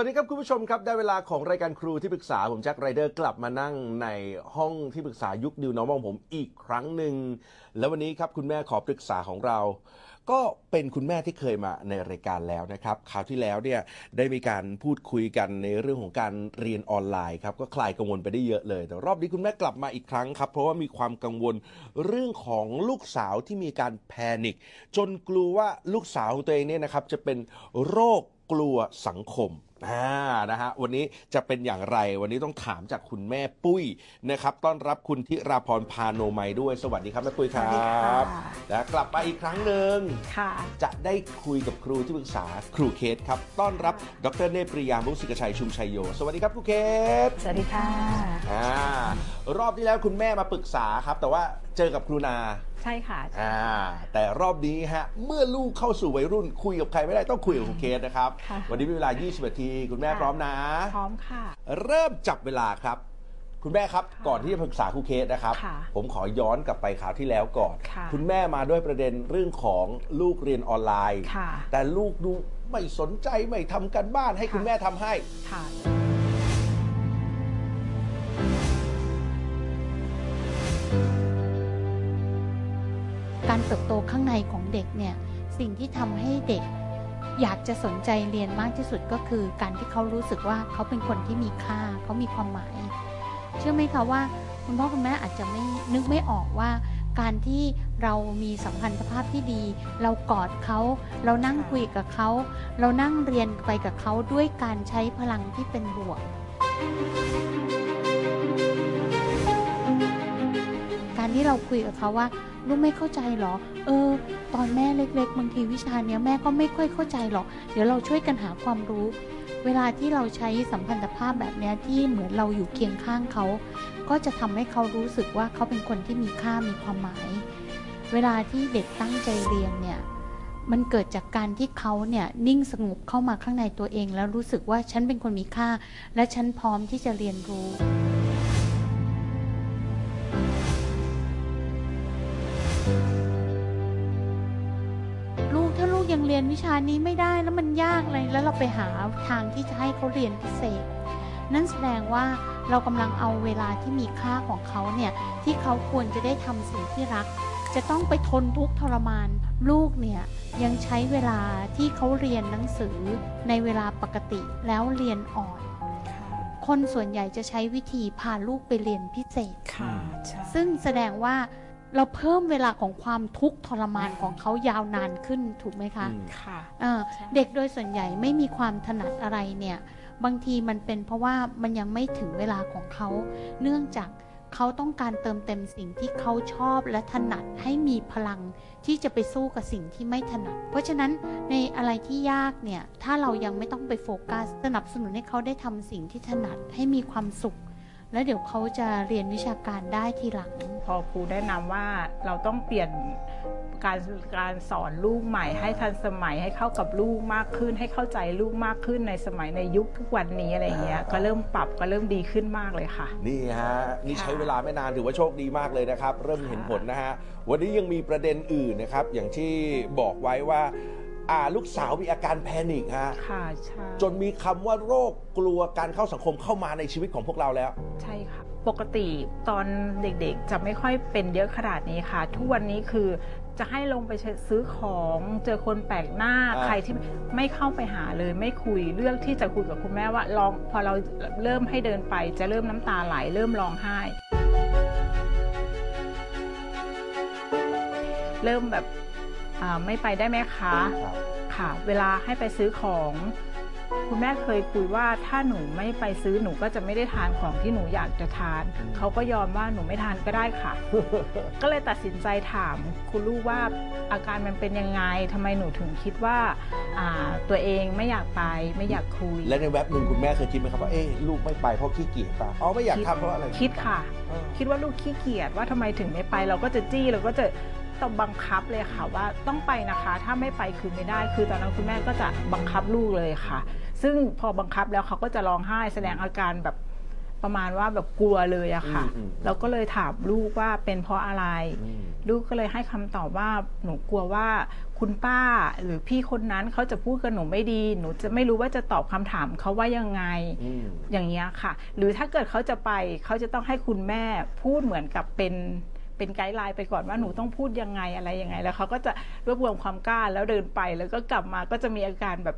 วัสดีครับคุณผู้ชมครับ ได้เวลาของรายการครูที่ปรึกษาผมแจ็คไรเดอร์กลับมานั่งในห้องที่ปรึกษายุคดิวน้องมองผมอีกครั้งหนึ่ง แล้ววันนี้ครับคุณแม่ขอปรึกษาของเรา ก็เป็นคุณแม่ที่เคยมาในรายการแล้วนะครับคราวที่แล้วเนี่ยได้มีการพูดคุยกันในเรื่องของการเรียนออนไลน์ครับก็คลายกังวลไปได้เยอะเลย แต่รอบนี้คุณแม่กลับมาอีกครั้งครับเพราะว่ามีความกังวลเรื่องของลูกสาวที่มีการแพนิคจนกลัวว่าลูกสาวของตัวเองเนี่ยนะครับจะเป็นโรค กลัวสังคมอ่านะฮะวันนี้จะเป็นอย่างไรวันนี้ต้องถามจากคุณแม่ปุ้ยนะครับ ต้อนรับคุณทิราพรพาโนมัยด้วย สวัสดีครับแม่ปุ้ยครัสวัสดีค่ะบและกลับมาอีกครั้งหนึ่งค่ะ จะได้คุยกับครูที่ปรึกษาครูเคสครับ ต้อนรับ ดรเนตรปริยามุสิกชัยชุมชัยโย สวัสดีครับครูเคสสวัสดีค่ะอ่ารอบที่แล้วคุณแม่มาปรึกษาครับ แต่ว่าเจอกับครูนา ใช่ค่ะ อ่าแต่รอบนี้ฮะเมื่อลูกเข้าสู่วัยรุ่นคุยกับใครไม่ได้ต้องคุยกับครูเคสนะครับ ค่ะ วันนี้มีเวลา 20นาทีคุณแม่ค่ะพร้อมนะ พร้อมค่ะ เริ่มจับเวลาครับ คุณแม่ครับก่อนที่จะปรึกษาครูเคสนะครับ ค่ะผมขอย้อนกลับไปข่าวที่แล้วก่อนค่ะคุณแม่มาด้วยประเด็นเรื่องของลูกเรียนออนไลน์ ค่ะแต่ลูกดูไม่สนใจไม่ทำกันบ้านให้ค่ะ คุณแม่ทำให้ ค่ะ เติบโตข้างในของเด็กเนี่ยสิ่งที่ทำให้เด็ก อยากจะสนใจเรียนมากที่สุดก็คือ การที่เขารู้สึกว่าเขาเป็นคนที่มีค่าเขามีความหมาย เชื่อไหมคะว่าคุณพ่อคุณแม่อาจจะไม่นึกไม่ออกว่าการที่เรามีสัมพันธภาพที่ดี เรากอดเขา เรานั่งคุยกับเขา เรานั่งเรียนไปกับเขาด้วยการใช้พลังที่เป็นบวก การที่เราคุยกับเขาว่าลูกไม่เข้าใจหรอ เออ ตอนแม่เล็ก ๆ บางทีวิชาเนี้ยแม่ก็ไม่ค่อยเข้าใจหรอก เดี๋ยวเราช่วยกันหาความรู้ เวลาที่เราใช้สัมพันธภาพแบบเนี้ยที่เหมือนเราอยู่เคียงข้างเขา ก็จะทำให้เขารู้สึกว่าเขาเป็นคนที่มีค่ามีความหมาย เวลาที่เด็กตั้งใจเรียนเนี่ยมันเกิดจากการที่เขาเนี่ยนิ่งสงบเข้ามาข้างในตัวเอง แล้วรู้สึกว่าฉันเป็นคนมีค่า และฉันพร้อมที่จะเรียนรู้ ยังเรียนวิชานี้ไม่ได้แล้วมันยากเลยแล้วเราไปหาทางที่จะให้เขาเรียนพิเศษ นั่นแสดงว่าเรากำลังเอาเวลาที่มีค่าของเขาเนี่ยที่เขาควรจะได้ทำสิ่งที่รัก จะต้องไปทนทุกข์ทรมาน ลูกเนี่ยยังใช้เวลาที่เขาเรียนหนังสือในเวลาปกติแล้วเรียนอ่อนคนส่วนใหญ่จะใช้วิธีพาลูกไปเรียนพิเศษค่ะใช่ซึ่งแสดงว่า เราเพิ่มเวลาของความทุกข์ทรมานของเขายาวนานขึ้นถูกไหมคะอืมค่ะเอ่อใช่เด็กโดยส่วนใหญ่ไม่มีความถนัดอะไรเนี่ย บางทีมันเป็นเพราะว่ามันยังไม่ถึงเวลาของเขา เนื่องจากเขาต้องการเติมเต็มสิ่งที่เขาชอบและถนัดให้มีพลังที่จะไปสู้กับสิ่งที่ไม่ถนัด เพราะฉะนั้นในอะไรที่ยากเนี่ย ถ้าเรายังไม่ต้องไปโฟกัส สนับสนุนให้เขาได้ทำสิ่งที่ถนัดให้มีความสุข แล้วเดี๋ยวเขาจะเรียนวิชาการได้ทีหลัง พอครูแนะนำว่าเราต้องเปลี่ยนการการสอนลูกใหม่ ให้ทันสมัยให้เข้ากับลูกมากขึ้น ให้เข้าใจลูกมากขึ้นในสมัยในยุคทุกวันนี้อะไรเงี้ยอ่าก็เริ่มปรับก็เริ่มดีขึ้นมากเลยค่ะ นี่ฮะนี่ค่ะใช้เวลาไม่นานถือว่าโชคดีมากเลยนะครับ เริ่มเห็นผลนะฮะวันนี้ยังมีประเด็นอื่นนะครับอย่างที่บอกไว้ว่าอ่า ลูกสาวมีอาการแพนิคฮะค่ะใช่จนมีคำว่าโรคกลัวการเข้าสังคมเข้ามาในชีวิตของพวกเราแล้ว ใช่ค่ะ ปกติตอนเด็กๆ จะไม่ค่อยเป็นเยอะขนาดนี้ค่ะ ทุกวันนี้คือจะให้ลงไปซื้อของเจอคนแปลกหน้าอ่า ใครที่ไม่เข้าไปหาเลยไม่คุยเรื่องที่จะคุยกับคุณแม่ว่าลองพอเราเริ่มให้เดินไป จะเริ่มน้ำตาไหลเริ่มร้องไห้ เริ่มแบบอ่าไม่ไปได้ไหมคะ ครับ ค่ะ เวลาให้ไปซื้อของ คุณแม่เคยคุยว่าถ้าหนูไม่ไปซื้อหนูก็จะไม่ได้ทานของที่หนูอยากจะทาน เขาก็ยอมว่าหนูไม่ทานก็ได้ค่ะ ก็เลยตัดสินใจถามคุณลูกว่าอาการมันเป็นยังไงทำไมหนูถึงคิดว่าอ่าตัวเองไม่อยากไปไม่อยากคุย และในแว็บหนึ่งคุณแม่เคยคิดไหมครับว่าเอ๊ะลูกไม่ไปเพราะขี้เกียจป่ะอ๋อไม่อยากทำเพราะอะไรคิดค่ะเออคิดว่าลูกขี้เกียจว่าทำไมถึงไม่ไปเราก็จะจี้เราก็จะ ต้องบังคับเลยค่ะว่าต้องไปนะคะ ถ้าไม่ไปคือไม่ได้ คือตอนนั้นคุณแม่ก็จะบังคับลูกเลยค่ะ ซึ่งพอบังคับแล้วเขาก็จะร้องไห้แสดงอาการแบบประมาณว่าแบบกลัวเลยอะค่ะ อืมอืมเราก็เลยถามลูกว่าเป็นเพราะอะไร อืม ลูกก็เลยให้คำตอบว่าหนูกลัวว่าคุณป้าหรือพี่คนนั้นเขาจะพูดกับหนูไม่ดี หนูจะไม่รู้ว่าจะตอบคำถามเขาว่ายังไง อืม อย่างเงี้ยค่ะ หรือถ้าเกิดเขาจะไปเขาจะต้องให้คุณแม่พูดเหมือนกับเป็น เป็นไกด์ไลน์ไปก่อนว่าหนูต้องพูดยังไงอะไรยังไง แล้วเขาก็จะรวบรวมความกล้าแล้วเดินไปแล้วก็กลับมาก็จะมีอาการแบบ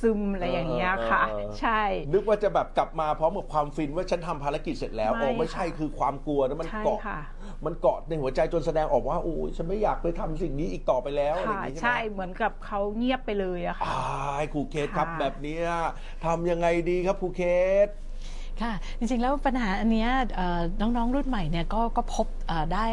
ซึมๆอะไรอย่างเงี้ยค่ะเออใช่ นึกว่าจะแบบกลับมาพร้อมกับความฟินว่าฉันทำภารกิจเสร็จแล้วไม่โอ้ไม่ใช่ค่ะคือความกลัวนะมันใช่เกาะค่ะมันเกาะในหัวใจจนแสดงออกว่าโอ้ยฉันไม่อยากไปทำสิ่งนี้อีกต่อไปแล้วอะไรอค่ะย่างนี้ใช่ใช่ไหมเหมือนกับเขาเงียบไปเลยอะค่ะอ้ายครูเคสครับค่ะแบบเนี้ยทำยังไงดีครับครูเคส ค่ะจริงๆแล้วปัญหาอันเนี้ยเอ่อน้องๆรุ่นใหม่เนี่ยก็ก็พบเอ่อได้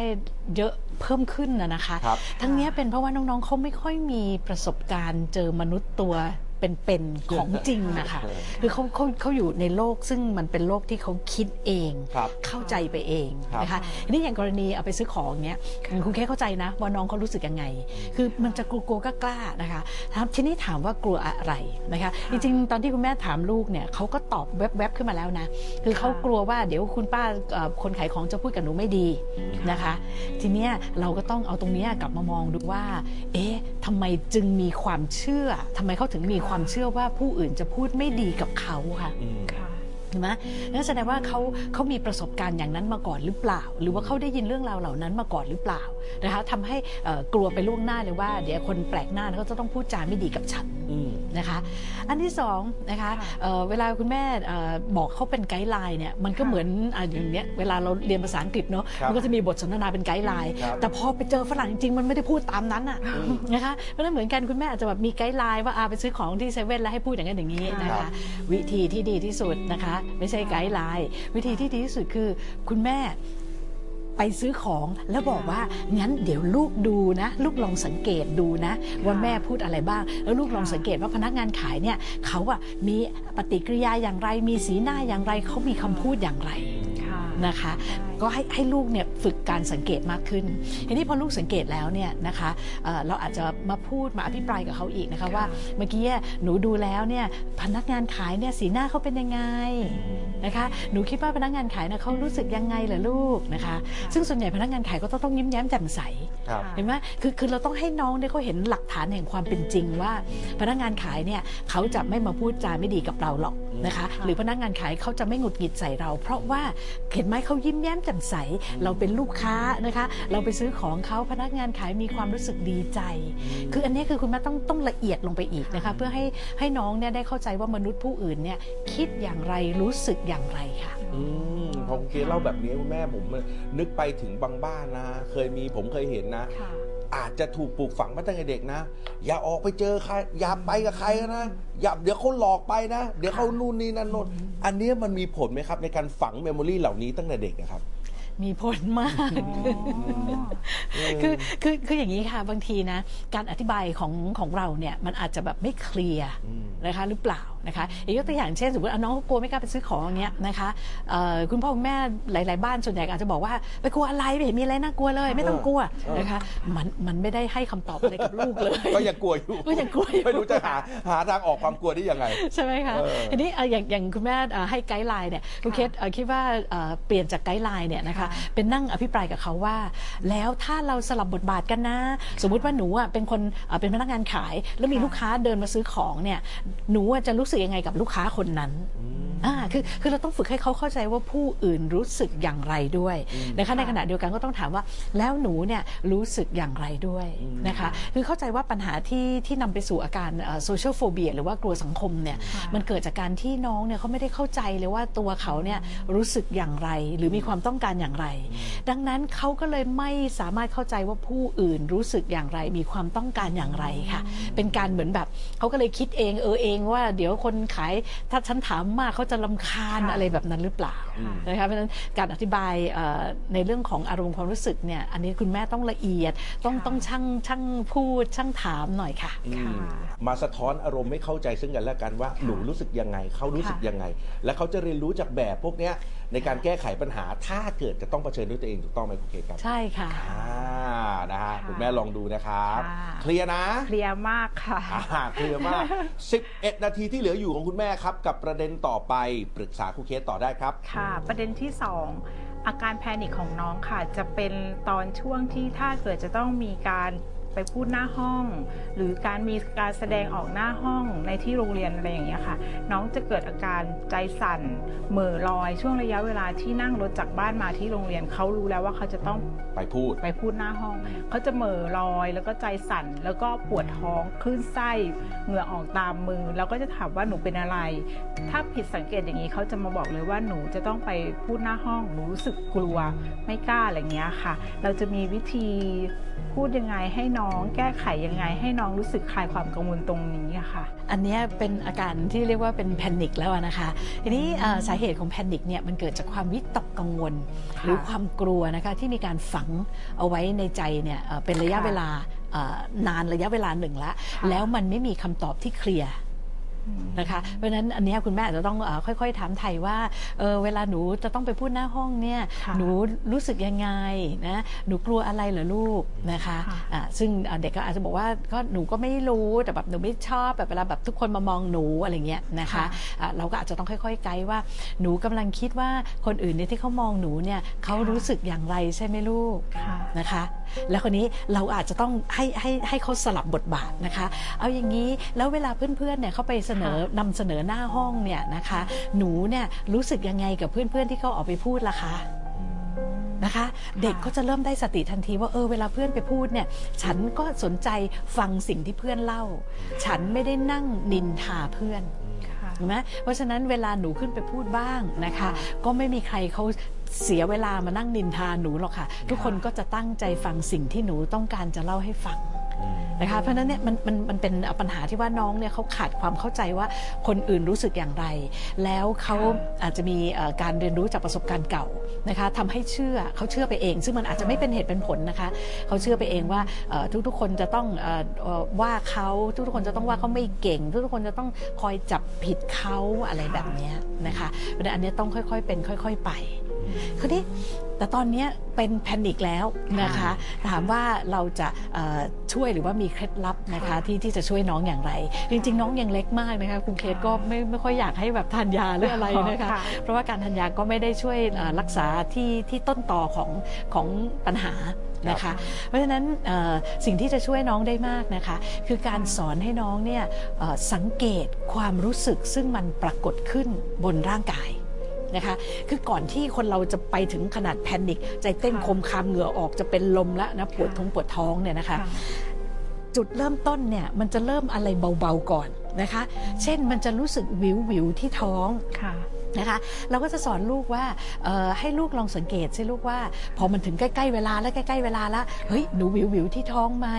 เยอะเพิ่มขึ้นนะนะคะครับทั้งเนี้ยเป็นเพราะว่าน้องๆเขาไม่ค่อยมีประสบการณ์เจอมนุษย์ตัว เป็นๆของจริงนะคะคือเขาเขาเขาอยู่ในโลกซึ่งมันเป็นโลกที่เขาคิดเอง ครับเข้าใจไปเองครับนะคะทีนี้อย่างกรณีเอาไปซื้อของเนี้ยคุณแค่เข้าใจนะ ว่าน้องเขารู้สึกยังไง คือมันจะกลัวๆกล้าๆนะคะถามทีนี้ถามว่ากลัวอะไรนะคะจริงๆ ตอนที่คุณแม่ถามลูกเนี่ยเขาก็ตอบแวบๆขึ้นมาแล้วนะคือเขากลัวว่าเดี๋ยวคุณป้าเอ่อคนขายของจะพูดกับหนูไม่ดีนะคะ ทีเนี้ยเราก็ต้องเอาตรงเนี้ยกลับมามองดูว่า เอ๊ะทำไมจึงมีความเชื่อทำไมเขาถึงมีความเชื่อว่าผู้อื่นจะพูดไม่ดีกับเขาค่ะอืมค่ะเห็นไหมนั่นแสดงว่าเขาเขามีประสบการณ์อย่างนั้นมาก่อนหรือเปล่า หรือว่าเขาได้ยินเรื่องราวเหล่านั้นมาก่อนหรือเปล่านะคะทำให้เอ่อกลัวไปล่วงหน้าเลยว่า เดี๋ยวคนแปลกหน้าเขาจะต้องพูดจาไม่ดีกับฉันอืม นะคะ อันที่สองนะคะค่ะเอ่อเวลาคุณแม่เอ่อบอกเขาเป็น guideline เนี่ยมันก็ค่ะเหมือนอะอย่างเนี้ยเวลาเราเรียนภาษาอังกฤษเนาะครับมันก็จะมีบทสนทนาเป็น guideline ครับ แต่พอไปเจอฝรั่งจริงๆมันไม่ได้พูดตามนั้นอะอืมนะคะเพราะฉะนั้นเหมือนกันคุณแม่อาจจะแบบมี guideline ว่าอาไปซื้อของที่เซเว่นแล้วให้พูดอย่างนั้นอย่างนี้นะคะครับ วิธีที่ดีที่สุดนะคะ ไม่ใช่ guidelineวิธีที่ดีที่สุดคือคุณแม่ ไปซื้อของแล้วบอกว่างั้นเดี๋ยวลูกดูนะ ลูกลองสังเกตดูนะ ว่าแม่พูดอะไรบ้าง แล้วลูกลองสังเกตว่าพนักงานขายเนี่ยเขาอะมีปฏิกิริยาอย่างไร มีสีหน้าอย่างไรเขามีคำพูดอย่างไรค่ะนะคะใช่ ก็ให้ให้ลูกเนี่ยฝึกการสังเกตมากขึ้น ทีนี้พอลูกสังเกตแล้วเนี่ยนะคะเอ่อเราอาจจะมาพูดมาอภิปรายกับเขาอีกนะคะค่ะว่าเมื่อกี้หนูดูแล้วเนี่ยพนักงานขายเนี่ยสีหน้าเขาเป็นยังไงนะคะหนูคิดว่าพนักงานขายนะเขารู้สึกยังไงเหรอลูกนะคะ ซึ่งส่วนใหญ่พนักงานขายก็ต้องต้องยิ้มแย้มแจ่มใสครับเห็นไหมคือคือเราต้องให้น้องเนี่ยเขาเห็นหลักฐานแห่งความเป็นจริงว่า พนักงานขายเนี่ยเขาจะไม่มาพูดจาไม่ดีกับเราหรอกนะคะ หรือพนักงานขายเขาจะไม่หงุดหงิดใส่เรา เพราะว่าเห็นไหมเขายิ้มแย้มแจ่มใส เราเป็นลูกค้านะคะ เราไปซื้อของเขาพนักงานขายมีความรู้สึกดีใจ คืออันนี้คือคุณแม่ต้องต้องละเอียดลงไปอีกนะคะ เพื่อให้ให้น้องเนี่ยได้เข้าใจว่ามนุษย์ผู้อื่นเนี่ยคิดอย่างไรรู้สึกอย่างไรค่ะอืมพอคุณเคสเล่าแบบนี้คุณแม่ผมนึกไปถึงบางบ้านนะ เคยมีผมเคยเห็นนะค่ะอาจจะถูกปลูกฝังมาตั้งแต่เด็กนะ อย่าออกไปเจอใครอย่าไปกับใครนะอย่าเดี๋ยวเขาหลอกไปนะ เดี๋ยวเขานู่นนี่นั่นโน่นอันเนี้ยมันมีผลไหมครับ ในการฝังเมมโมรีเหล่านี้ตั้งแต่เด็กนะครับ มีผลมาก คือคือคืออย่างนี้ค่ะบางทีนะ การอธิบายของของเราเนี่ยมันอาจจะแบบไม่เคลียร์อืมนะคะหรือเปล่านะคะอีกยกตัวอย่างเช่นสมมติเอาน้องเขากลัวไม่กล้าไปซื้อของอย่างเงี้ยนะคะเอ่อคุณพ่อคุณแม่หลาย ๆ บ้านส่วนใหญ่อาจจะบอกว่าไปกลัวอะไรไม่เห็นมีอะไรน่ากลัวเลย ไม่ต้องกลัวเออนะคะมันมันไม่ได้ให้คำตอบอะไรกับลูกเลย ก็ยังกลัวอยู่ก็ยังกลัวอยู่ไม่รู้จะหาหาทางออกความกลัวได้ยังไงใช่ไหมคะเออทีนี้เอ่ออย่างอย่างคุณแม่เอ่อให้ไกด์ไลน์เนี่ยคุณเคสเอ่อคิดว่าเอ่อเปลี่ยนจาก guideline เนี่ยนะคะค่ะเป็นนั่งอภิปรายกับเขาว่า แล้วถ้าเราสลับบทบาทกันนะ สมมุติว่าหนูอะเป็นคนเอ่อเป็นพนักงานขาย แล้วมีลูกค้าเดินมาซื้อของเนี่ยหนูอะจะรู้สึกยังไงกับลูกค้าคนนั้นอ่าคือคือเราต้องฝึกให้เขาเข้าใจว่าผู้อื่นรู้สึกอย่างไรด้วยนะคะในขณะเดียวกันก็ต้องถามว่าแล้วหนูเนี่ยรู้สึกอย่างไรด้วยนะคะคือเข้าใจว่าปัญหาที่ที่นำไปสู่อาการ social phobia หรือว่ากลัวสังคมเนี่ยค่ะมันเกิดจากการที่น้องเนี่ยเขาไม่ได้เข้าใจเลยว่าตัวเขาเนี่ยรู้สึกอย่างไร หรือมีความต้องการอย่างไร ดังนั้นเขาก็เลยไม่สามารถเข้าใจว่าผู้อื่นรู้สึกอย่างไร มีความต้องการอย่างไรค่ะ เป็นการเหมือนแบบเขาก็เลยคิดเองเออเองว่าเดี๋ยวคนขายถ้าฉันถามมากเขาจะลำคาญค่ะอะไรแบบนั้นหรือเปล่าอืมนะคะเพราะฉะนั้นการอธิบายเอ่อในเรื่องของอารมณ์ความรู้สึกเนี่ยอันนี้คุณแม่ต้องละเอียดต้องค่ะต้องช่างช่างพูดช่างถามหน่อยค่ะอืมค่ะ มาสะท้อนอารมณ์ไม่เข้าใจซึ่งกันและกันว่าหนูรู้สึกยังไงเขารู้สึกค่ะยังไง และเขาจะเรียนรู้จากแบบพวกเนี้ย ในการแก้ไขปัญหาถ้าเกิดจะต้องเผชิญด้วยตัวเองถูกต้องไหมคุณเคครับใช่ค่ะ อ่านะฮะค่ะคุณแม่ลองดูนะครับค่ะ เคลียร์นะ เคลียร์มากค่ะ อ่าเคลียร์มาก 11 นาทีที่เหลืออยู่ของคุณแม่ครับ กับประเด็นต่อไปปรึกษาครูเคสต่อได้ครับ ค่ะ ประเด็นที่2อาการแพนิคของน้องค่ะ จะเป็นตอนช่วงที่ถ้าเกิดจะต้องมีการ ไปพูดหน้าห้อง หรือการมีการแสดงออกหน้าห้องในที่โรงเรียนอะไรอย่างเงี้ยค่ะ น้องจะเกิดอาการใจสั่นเหม่อลอย ช่วงระยะเวลาที่นั่งรถจากบ้านมาที่โรงเรียนเขารู้แล้วว่าเขาจะต้องไปพูดไปพูดหน้าห้องเขาจะเหม่อลอย แล้วก็ใจสั่นแล้วก็ปวดท้องคลื่นไส้เหงื่อออกตามมือ แล้วก็จะถามว่าหนูเป็นอะไร ถ้าผิดสังเกตอย่างนี้เขาจะมาบอกเลยว่าหนูจะต้องไปพูดหน้าห้องหนูรู้สึกกลัวไม่กล้าอะไรเงี้ยค่ะ เราจะมีวิธี พูดยังไงให้น้อง แก้ไขยังไง ให้น้องรู้สึกคลายความกังวลตรงนี้อะค่ะ อันเนี้ยเป็นอาการที่เรียกว่าเป็นแพนิคแล้วอะนะคะ ทีนี้เอ่อสาเหตุของแพนิคเนี่ยมันเกิดจากความวิตกกังวลค่ะหรือความกลัวนะคะที่มีการฝังเอาไว้ในใจเนี่ยเอ่อเป็นระยะค่ะเวลาเอ่อนานระยะเวลาหนึ่งละค่ะแล้วมันไม่มีคำตอบที่เคลียร์ นะคะเพราะฉะนั้นอันเนี้ยคุณแม่อาจจะต้องเอ่อค่อย ๆ ถามไทยว่าเออเวลาหนูจะต้องไปพูดหน้าห้องเนี่ยค่ะหนูรู้สึกยังไงนะหนูกลัวอะไรเหรอลูกนะคะค่ะอะซึ่งเอ่อเด็กก็อาจจะบอกว่าก็หนูก็ไม่รู้แต่แบบหนูไม่ชอบแบบเวลาแบบทุกคนมามองหนูอะไรเงี้ยนะคะค่ะอะเราก็อาจจะต้องค่อยๆไกด์ว่าหนูกำลังคิดว่าคนอื่นเนี่ยที่เขามองหนูเนี่ยเขารู้สึกอย่างไรใช่ไหมลูกค่ะนะคะ แล้วคนนี้เราอาจจะต้องให้ให้ให้เขาสลับบทบาทนะคะ เอาอย่างนี้แล้วเวลาเพื่อนๆเนี่ยเขาไปเสนอค่ะนำเสนอหน้าห้องเนี่ยนะคะ หนูเนี่ยรู้สึกยังไงกับเพื่อนๆที่เขาออกไปพูดล่ะคะนะคะเด็กก็จะเริ่มได้สติทันทีว่าเออเวลาเพื่อนไปพูดเนี่ยฉันก็สนใจฟังสิ่งที่เพื่อนเล่า ฉันไม่ได้นั่งนินทาเพื่อนค่ะเห็นไหมเพราะฉะนั้นเวลาหนูขึ้นไปพูดบ้างนะคะค่ะก็ไม่มีใครเขา เสียเวลามานั่งนินทาหนูหรอกค่ะ ทุกคนก็จะตั้งใจฟังสิ่งที่หนูต้องการจะเล่าให้ฟังนะคะเพราะฉะนั้นเนี่ยมันมันมันเป็นปัญหาที่ว่าน้องเนี่ยเขาขาดความเข้าใจว่าคนอื่นรู้สึกอย่างไร แล้วเขาอาจจะมีเอ่อการเรียนรู้จากประสบการณ์เก่านะคะทำให้เชื่อเขาเชื่อไปเอง ซึ่งมันอาจจะไม่เป็นเหตุเป็นผลนะคะเขาเชื่อไปเองว่าเอ่อทุกๆคนจะต้องเอ่อเอ่อว่าเขาทุกๆคนจะต้องว่าเขาไม่เก่ง ทุกๆคนจะต้องคอยจับผิดเขาอะไรแบบเนี้ยนะคะเพราะฉะนั้นอันเนี้ยต้องค่อยๆเป็นค่อย ๆ ไป คราวนี้แต่ตอนเนี้ยเป็นแพนิคแล้วนะคะ ถามว่าเราจะเอ่อช่วยหรือว่ามีเคล็ดลับนะคะที่ที่จะช่วยน้องอย่างไร จริง ๆ น้องยังเล็กมากนะคะคุณเคสก็ไม่ไม่ค่อยอยากให้แบบทานยาหรืออะไรนะคะค่ะเพราะว่าการทานยาก็ไม่ได้ช่วยเอ่อรักษาที่ที่ต้นต่อของของปัญหานะครัคะบเพราะฉะนั้นเอ่อสิ่งที่จะช่วยน้องได้มากนะคะ คือการสอนให้น้องเนี่ยเอ่อสังเกตความรู้สึกซึ่งมันปรากฏขึ้นบนร่างกาย นะคะคือก่อนที่คนเราจะไปถึงขนาดแพนิคใจเต้นค่ะคมคามเหงื่อออกจะเป็นลมแล้วนะปวดท้องปวดท้องเนี่ยนะคะค่ะจุดเริ่มต้นเนี่ยมันจะเริ่มอะไรเบาๆก่อนนะคะ เช่นมันจะรู้สึกวิววิวๆที่ท้องค่ะ นะคะเราก็จะสอนลูกว่าเอ่อให้ลูกลองสังเกตสิลูกว่า พอมันถึงใกล้ๆเวลาแล้วใกล้ๆเวลาแล้วเฮ้ยหนูวิววิวๆที่ท้องไหม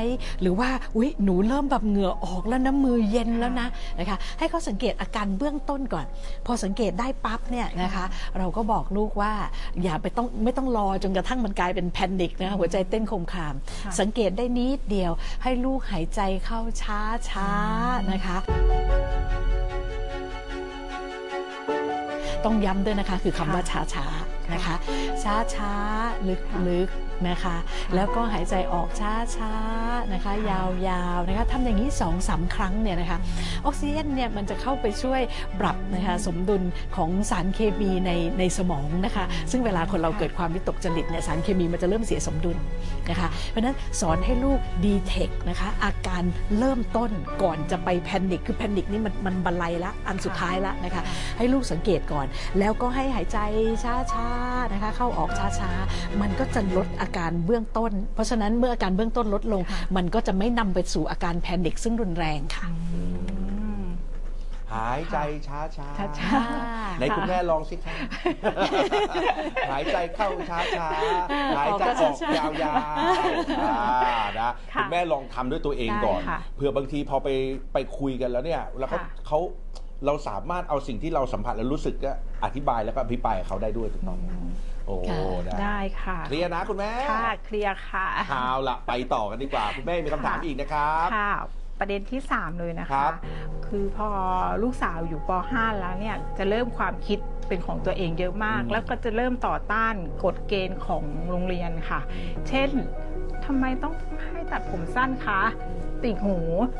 หรือว่าอุ้ยหนูเริ่มแบบเหงื่อออกแล้วนะมือเย็นแล้วนะนะคะให้เขาสังเกตอาการเบื้องต้นก่อน พอสังเกตได้ปั๊บเนี่ยนะคะเราก็บอกลูกว่าอย่าไปต้องไม่ต้องรอจนกระทั่งมันกลายเป็นแพนิคนะคะหัวใจเต้นโคมคามค่ะสังเกตได้นิดเดียวให้ลูกหายใจเข้าช้าๆนะคะ ต้องย้ำด้วยนะคะ คือคำว่าช้าๆ นะคะ ช้าๆลึกๆนะคะ แล้วก็หายใจออกช้าๆนะคะ ยาวๆนะคะทำอย่างนี้สองสามครั้งเนี่ยนะคะ ออกซิเจนเนี่ยมันจะเข้าไปช่วยปรับนะคะสมดุลของสารเคมีในในสมองนะคะ ซึ่งเวลาคนเราเกิดความวิตกจริตเนี่ยสารเคมีมันจะเริ่มเสียสมดุลนะคะ เพราะฉะนั้นสอนให้ลูกดีเทคนะคะอาการเริ่มต้นก่อนจะไปแพนิคคือแพนิคนี่มันมันบรรลัยละอันสุดท้ายละนะคะ ให้ลูกสังเกตก่อน แล้วก็ให้หายใจช้าๆนะคะเข้าออกช้าๆ มันก็จะลดอาการเบื้องต้น เพราะฉะนั้นเมื่ออาการเบื้องต้นลดลงค่ะมันก็จะไม่นำไปสู่อาการแพนิคซึ่งรุนแรงค่ะอืมหายใจช้าช้าช้าในคุณแม่ลองสิครับหายใจเข้าช้าช้าๆหายใจออกช้าๆยาวๆอ่านะค่ะคุณแม่ลองทำด้วยตัวเองก่อนได้ค่ะเผื่อบางทีพอไปไปคุยกันแล้วเนี่ย แล้วเขาค่ะเขา เราสามารถเอาสิ่งที่เราสัมผัสและรู้สึกก็อธิบายแล้วก็อภิปรายกับเขาได้ด้วยถูกต้องไหมโอ้ค่ะได้ได้ค่ะเคลียร์นะคุณแม่ค่ะเคลียร์ค่ะเอาละไปต่อกันดีกว่า คุณแม่มีคำถามอีกนะครับค่ะประเด็นที่ 3 เลยนะครัคะบคือพอลูกสาวอยู่ป .5 แล้วเนี่ยจะเริ่มความคิดเป็นของตัวเองเยอะมาก แล้วก็จะเริ่มต่อต้านกฎเกณฑ์ของโรงเรียนค่ะ เช่นทำไมต้องให้ตัดผมสั้นคะ ติ่งหู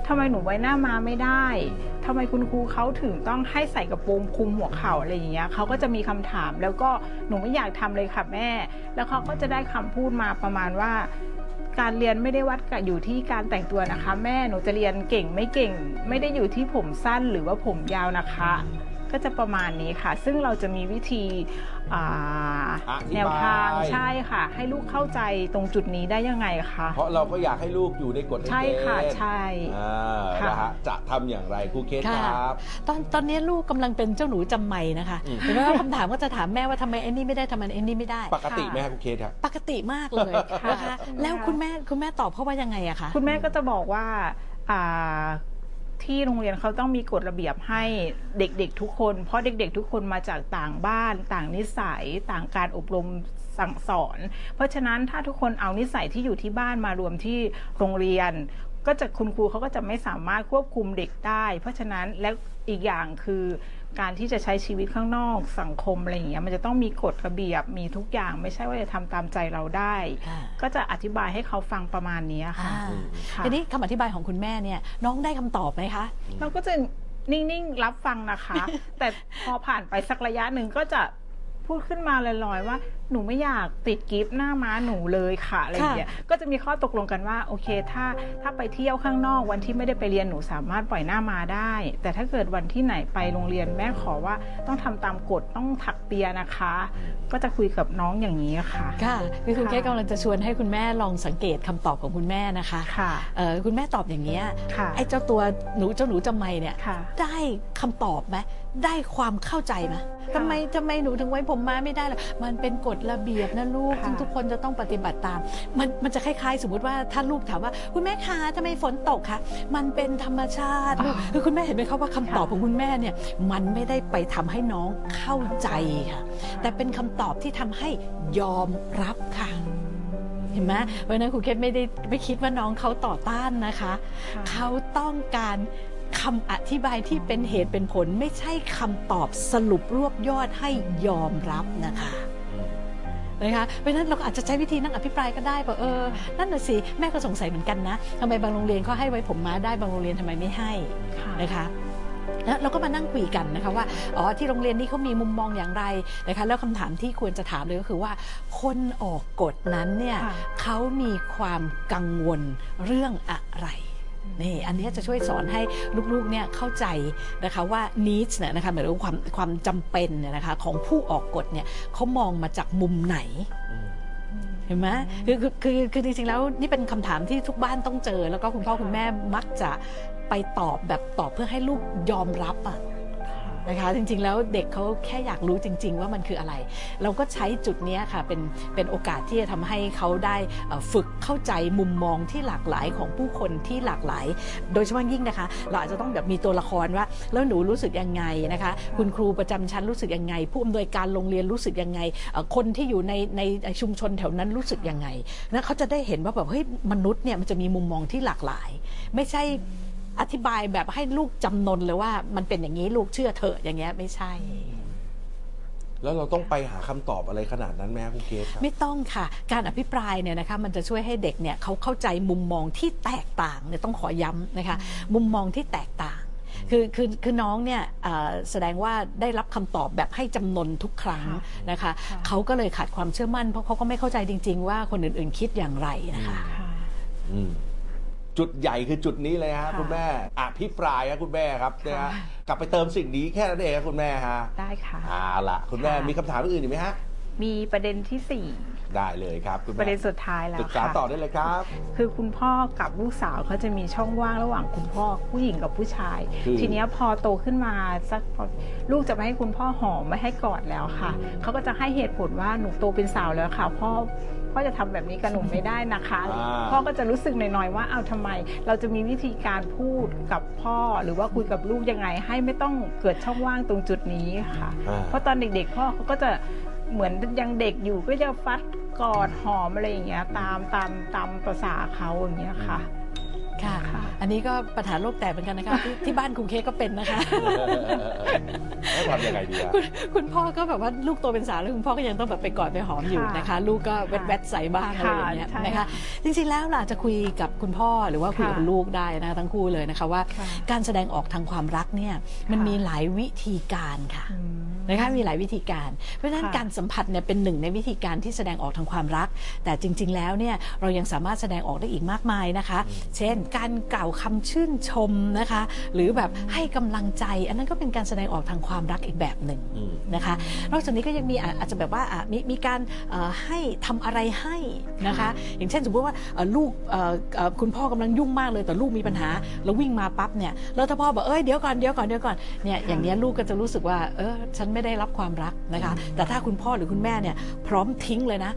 ทำไมหนูไว้หน้ามาไม่ได้ทำไมคุณครูเขาถึงต้องให้ใส่กระโปรงคลุมหัวเข่าอะไรอย่างเงี้ยเขาก็จะมีคำถามแล้วก็หนูไม่อยากทำเลยค่ะแม่ แล้วเขาก็จะได้คำพูดมาประมาณว่าการเรียนไม่ได้วัดกับอยู่ที่การแต่งตัวนะคะ แม่หนูจะเรียนเก่งไม่เก่ง ไม่ได้อยู่ที่ผมสั้นหรือว่าผมยาวนะคะ ก็จะประมาณนี้ค่ะ ซึ่งเราจะมีวิธีอ่าอธิบายแนวทางใช่ค่ะ ให้ลูกเข้าใจตรงจุดนี้ได้ยังไงคะเพราะเราก็อยากให้ลูกอยู่ในกฎในเกณฑ์ใช่ค่ะใช่อ่าค่ะนะฮะจะทำอย่างไรครูเคสคค่ะรับตอนตอนนี้ลูกกำลังเป็นเจ้าหนูจำไม่นะคะอืมเห็นไหมว่าคำถามก็จะถามแม่ว่าทำไมไอ้นี่ไม่ได้ทำไมไอ้นี่ไม่ได้ ปกติไหมฮะครูเคสครับปกติมากเลยค่ะนะคะแล้วคุณแม่คุณแม่ตอบเขาว่ายังไงอะคะคุณแม่ก็จะบอกว่าอ่า ที่โรงเรียนเขาต้องมีกฎระเบียบให้เด็กๆทุกคน เพราะเด็กๆทุกคนมาจากต่างบ้าน ต่างนิสัย ต่างการอบรมสั่งสอน เพราะฉะนั้นถ้าทุกคนเอานิสัยที่อยู่ที่บ้านมารวมที่โรงเรียน ก็จะคุณครูเขาก็จะไม่สามารถควบคุมเด็กได้ เพราะฉะนั้นและอีกอย่างคือ การที่จะใช้ชีวิตข้างนอกสังคมอะไรอย่างเงี้ยมันจะต้องมีกฎระเบียบมีทุกอย่างไม่ใช่ว่าจะทำตามใจเราได้ค่ะก็จะอธิบายให้เขาฟังประมาณนี้ค่ะอ่าค่ะทีนี้คำอธิบายของคุณแม่เนี่ยน้องได้คำตอบไหมคะ เราก็จะนิ่งๆรับฟังนะคะ แต่พอผ่านไปสักระยะหนึ่งก็จะพูดขึ้นมาลอยๆว่า หนูไม่อยากติดกิฟต์หน้าม้าหนูเลยค่ะอะไรอย่างเงี้ยก็จะมีข้อตกลงกันว่าโอเค ถ้าถ้าไปเที่ยวข้างนอกวันที่ไม่ได้ไปเรียนหนูสามารถปล่อยหน้ามาได้ แต่ถ้าเกิดวันที่ไหนไปโรงเรียนแม่ขอว่าต้องทำตามกฎต้องถักเปียนะคะ ก็จะคุยกับน้องอย่างนี้ค่ะค่ะคือคุณค่ะเค้กกำลังจะชวนให้คุณแม่ลองสังเกตคำตอบของคุณแม่นะคะค่ะเอ่อคุณแม่ตอบอย่างเงี้ยค่ะไอ้เจ้าตัวหนูเจ้าหนูจำไม่เนี่ยค่ะได้คำตอบไหมได้ความเข้าใจไหมทำไมทำไมหนูถึงไว้ผมม้าไม่ได้ล่ะมันเป็นกฎระเบียบนะลูกค่ะซึ่งทุกคนจะต้องปฏิบัติตาม มันมันจะคล้ายๆ สมมติว่าถ้าลูกถามว่า คุณแม่คะทำไมฝนตกคะมันเป็นธรรมชาติลูกคือคุณแม่เห็นไหมคะว่าคำตอบของคุณแม่เนี่ยมันไม่ได้ไปทำให้น้องเข้าใจค่ะแต่เป็นคำตอบที่ทำให้ยอมรับค่ะเห็นไหมเพราะฉะนั้นครูเคสไม่ได้ไม่คิดว่าน้องเขาต่อต้านนะคะค่ะเขาต้องการคำอธิบายที่เป็นเหตุเป็นผลไม่ใช่คำตอบสรุปรวบยอดให้ยอมรับนะคะ นะคะเพราะฉะนั้นเราก็อาจจะใช้วิธีนั่งอภิปรายก็ได้บอกเออนั่นน่ะสิแม่ก็สงสัยเหมือนกันนะทำไมบางโรงเรียนเขาให้ไว้ผมม้าได้บางโรงเรียนทำไมไม่ให้ค่ะนะคะแล้วเราก็มานั่งคุยกันนะคะว่าอ๋อที่โรงเรียนนี้เขามีมุมมองอย่างไรนะคะแล้วคำถามที่ควรจะถามเลยก็คือว่า คนออกกฎนั้นเนี่ยค่ะเขามีความกังวลเรื่องอะไร นี่อันเนี้ยจะช่วยสอนให้ลูกๆเนี่ยเข้าใจนะคะว่า needs เนี่ยนะคะหมายถึงว่าความความจำเป็นเนี่ยนะคะของผู้ออกกฎเนี่ยเขามองมาจากมุมไหนเห็นไหมคือคือคือคือจริงๆแล้วนี่เป็นคำถามที่ทุกบ้านต้องเจอ แล้วก็คุณพ่อคุณแม่มักจะไปตอบแบบตอบเพื่อให้ลูกยอมรับอะ นะคะจริงๆ แล้วเด็กเขาแค่อยากรู้จริง ๆ ว่ามันคืออะไร เราก็ใช้จุดนี้ค่ะเป็นเป็นโอกาสที่จะทำให้เขาได้ฝึกเข้าใจมุมมองที่หลากหลายของผู้คนที่หลากหลาย โดยเฉพาะยิ่งนะคะ เราอาจจะต้องแบบมีตัวละครว่า แล้วหนูรู้สึกยังไงนะคะ คุณครูประจำชั้นรู้สึกยังไง ผู้อำนวยการโรงเรียนรู้สึกยังไง คนที่อยู่ในในชุมชนแถวนั้นรู้สึกยังไงนะเขาจะได้เห็นว่าแบบเฮ้ยมนุษย์เนี่ยมันจะมีมุมมองที่หลากหลาย ไม่ใช่ อธิบายแบบให้ลูกจำนนเลยว่ามันเป็นอย่างนี้ลูกเชื่อเถอะอย่างเงี้ยไม่ใช่ แล้วเราต้องไปหาคำตอบอะไรขนาดนั้นไหมครับครูเคสครับ ไม่ต้องค่ะ การอภิปรายเนี่ยนะคะมันจะช่วยให้เด็กเนี่ยเขาเข้าใจมุมมองที่แตกต่างเนี่ยต้องขอย้ำนะคะ มุมมองที่แตกต่าง คือคือคือน้องเนี่ยเอ่อแสดงว่าได้รับคำตอบแบบให้จำนนทุกครั้งนะคะค่ะเขาก็เลยขาดความเชื่อมั่นเพราะเขาก็ไม่เข้าใจจริง ๆ ว่าคนอื่นๆคิดอย่างไรนะคะค่ะอืม จุดใหญ่คือจุดนี้เลยฮะค่ะคุณแม่อภิปรายครับคุณแม่ครับนะฮะกลับไปเติมสิ่งนี้แค่นั้นเองครับคุณแม่ฮะได้ค่ะ เอาล่ะ คุณแม่ค่ะ มีคำถามอื่นอีกไหมฮะ มีประเด็นที่สี่ได้เลยครับคุณปแม่ระเด็นสุดท้ายแล้วศึกษาค่ะ ต่อได้เลยครับ คือคุณพ่อกับลูกสาวเขาจะมีช่องว่างระหว่างคุณพ่อผู้หญิงกับผู้ชาย คือทีเนี้ยพอโตขึ้นมาสักลูกจะไม่ให้คุณพ่อหอมไม่ให้กอดแล้วค่ะเขาก็จะให้เหตุผลว่าหนูโตเป็นสาวแล้วค่ะพ่อ พ่อจะทำแบบนี้กับหนูไม่ได้นะคะอ่าพ่อก็จะรู้สึกหน่อยๆว่าเอาทำไม เราจะมีวิธีการพูดกับพ่อหรือว่าคุยกับลูกยังไง ให้ไม่ต้องเกิดช่องว่างตรงจุดนี้ค่ะอ่าเพราะตอนเด็กๆพ่อเขาก็จะเหมือนยังเด็กอยู่ก็จะฟัดกอดหอมอะไรอย่างเงี้ยตามตามตามภาษาเขาอย่างเงี้ยค่ะ ค่ะค่ะ อันนี้ก็ปัญหาโลกแตกเหมือนกันนะคะที่ที่บ้านคุณเค้กก็เป็นนะคะ แล้วทำยังไงดีอะคุณคุณพ่อก็แบบว่าลูกโตเป็นสาวแล้วคุณพ่อก็ยังต้องแบบไปกอดไปหอมอยู่นะคะ ลูกก็แวดแวดๆใส่บ้างอะไรอย่างเงี้ยใช่นะคะค่ะจริงๆแล้วล่ะจะคุยกับคุณพ่อหรือว่าคุยกับค่ะคุณลูกได้นะคะทั้งคู่เลยนะคะว่า ค่ะการแสดงออกทางความรักเนี่ยมันค่ะ มีหลายวิธีการค่ะ อืม นะคะมีหลายวิธีการ เพราะฉะนั้นค่ะการสัมผัสเนี่ยเป็นหนึ่งในวิธีการที่แสดงออกทางความรัก แต่จริง ๆ แล้วเนี่ยเรายังสามารถแสดงออกได้อีกมากมายนะคะ เช่นการกล่าวคำชื่นชมนะคะ หรือแบบให้กำลังใจ อันนั้นก็เป็นการแสดงออกทางความรักอีกแบบหนึ่งอืมนะคะ นอกจากนี้ก็ยังมีอะอาจจะแบบว่าอะมีมีการเอ่อให้ทำอะไรให้นะคะ อย่างเช่นสมมติว่าเอ่อลูกเอ่อเอ่อคุณพ่อกำลังยุ่งมากเลยแต่ลูกมีปัญหา แล้ววิ่งมาปั๊บเนี่ยแล้วถ้าพ่อบอกเอ้ยเดี๋ยวก่อนเดี๋ยวก่อนเดี๋ยวก่อนเนี่ยอย่างเนี้ยลูกก็จะรู้สึกว่าเออฉันไม่ได้รับความรักนะคะ แต่ถ้าคุณพ่อหรือคุณแม่เนี่ยพร้อมทิ้งเลยนะ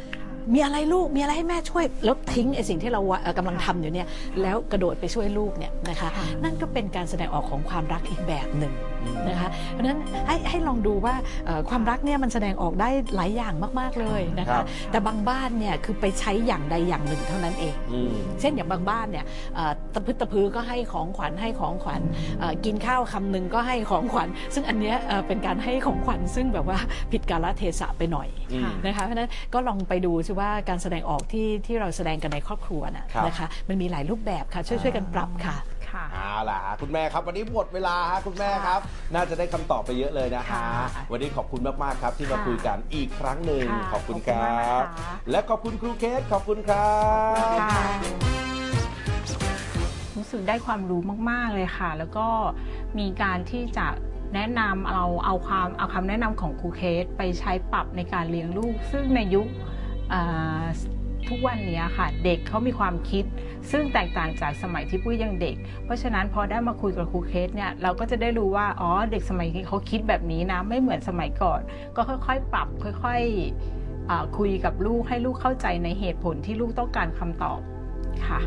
มีอะไรลูกมีอะไรให้แม่ช่วย แล้วทิ้งไอ้สิ่งที่เราเอ่อกำลังทำอยู่เนี่ยแล้วกระโดดไปช่วยลูกเนี่ยนะคะค่ะนั่นก็เป็นการแสดงออกของความรักอีกแบบหนึ่งอืม นะคะเพราะฉะนั้นให้ให้ลองดูว่าเอ่อความรักเนี่ยมันแสดงออกได้หลายอย่างมาก ๆเลยนะครัคะบแต่บางบ้านเนี่ยคือไปใช้อย่างใดอย่างหนึ่งเท่านั้นเองอืมเช่นอย่างบางบ้านเนี่ยเอ่อตะพึดตะพือก็ให้ของขวัญให้ของขวัญเอ่อกินข้าวคำหนึ่งก็ให้ของขวัญ ซึ่งอันเนี้ยเอ่อเป็นการให้ของขวัญซึ่งแบบว่าผิดกาลเทศะไปหน่อยอืมนะคะเพราะฉะนั้นก็ลองไปดูซิว่าการแสดงออกที่ที่เราแสดงกันในครอบครัวน่ะครับนะคะมันมีหลายรูปแบบค่ะช่วยช่วยกันปรับค่ะ ค่ะเอาล่ะคุณแม่ครับวันนี้หมดเวลาฮะคุณแม่ครับ น่าจะได้คำตอบไปเยอะเลยนะฮะค่ะวันนี้ขอบคุณมากๆครับที่มาค่ะคุยกันอีกครั้งหนึ่งค่ะขอบคุณขอบคคุณรัมากบนะคะ และขอบคุณครูเคสขอบคุณครับ ค่ะรู้สึกได้ความรู้มาก ๆ เลยค่ะ แล้วก็มีการที่จะแนะนำเอาเอาความเอาคำแนะนำของครูเคสไปใช้ปรับในการเลี้ยงลูก ซึ่งในยุคเอ่อ ทุกวันนี้ค่ะ เด็กเขามีความคิด ซึ่งแตกต่างจากสมัยที่ปุ้ยยังเด็ก เพราะฉะนั้นพอได้มาคุยกับครูเคสเนี่ยเราก็จะได้รู้ว่าอ๋อเด็กสมัยนี้เขาคิดแบบนี้นะไม่เหมือนสมัยก่อน ก็ค่อยๆ ปรับค่อยๆคุยกับลูกให้ลูกเข้าใจในเหตุผลที่ลูกต้องการคำตอบค่ะ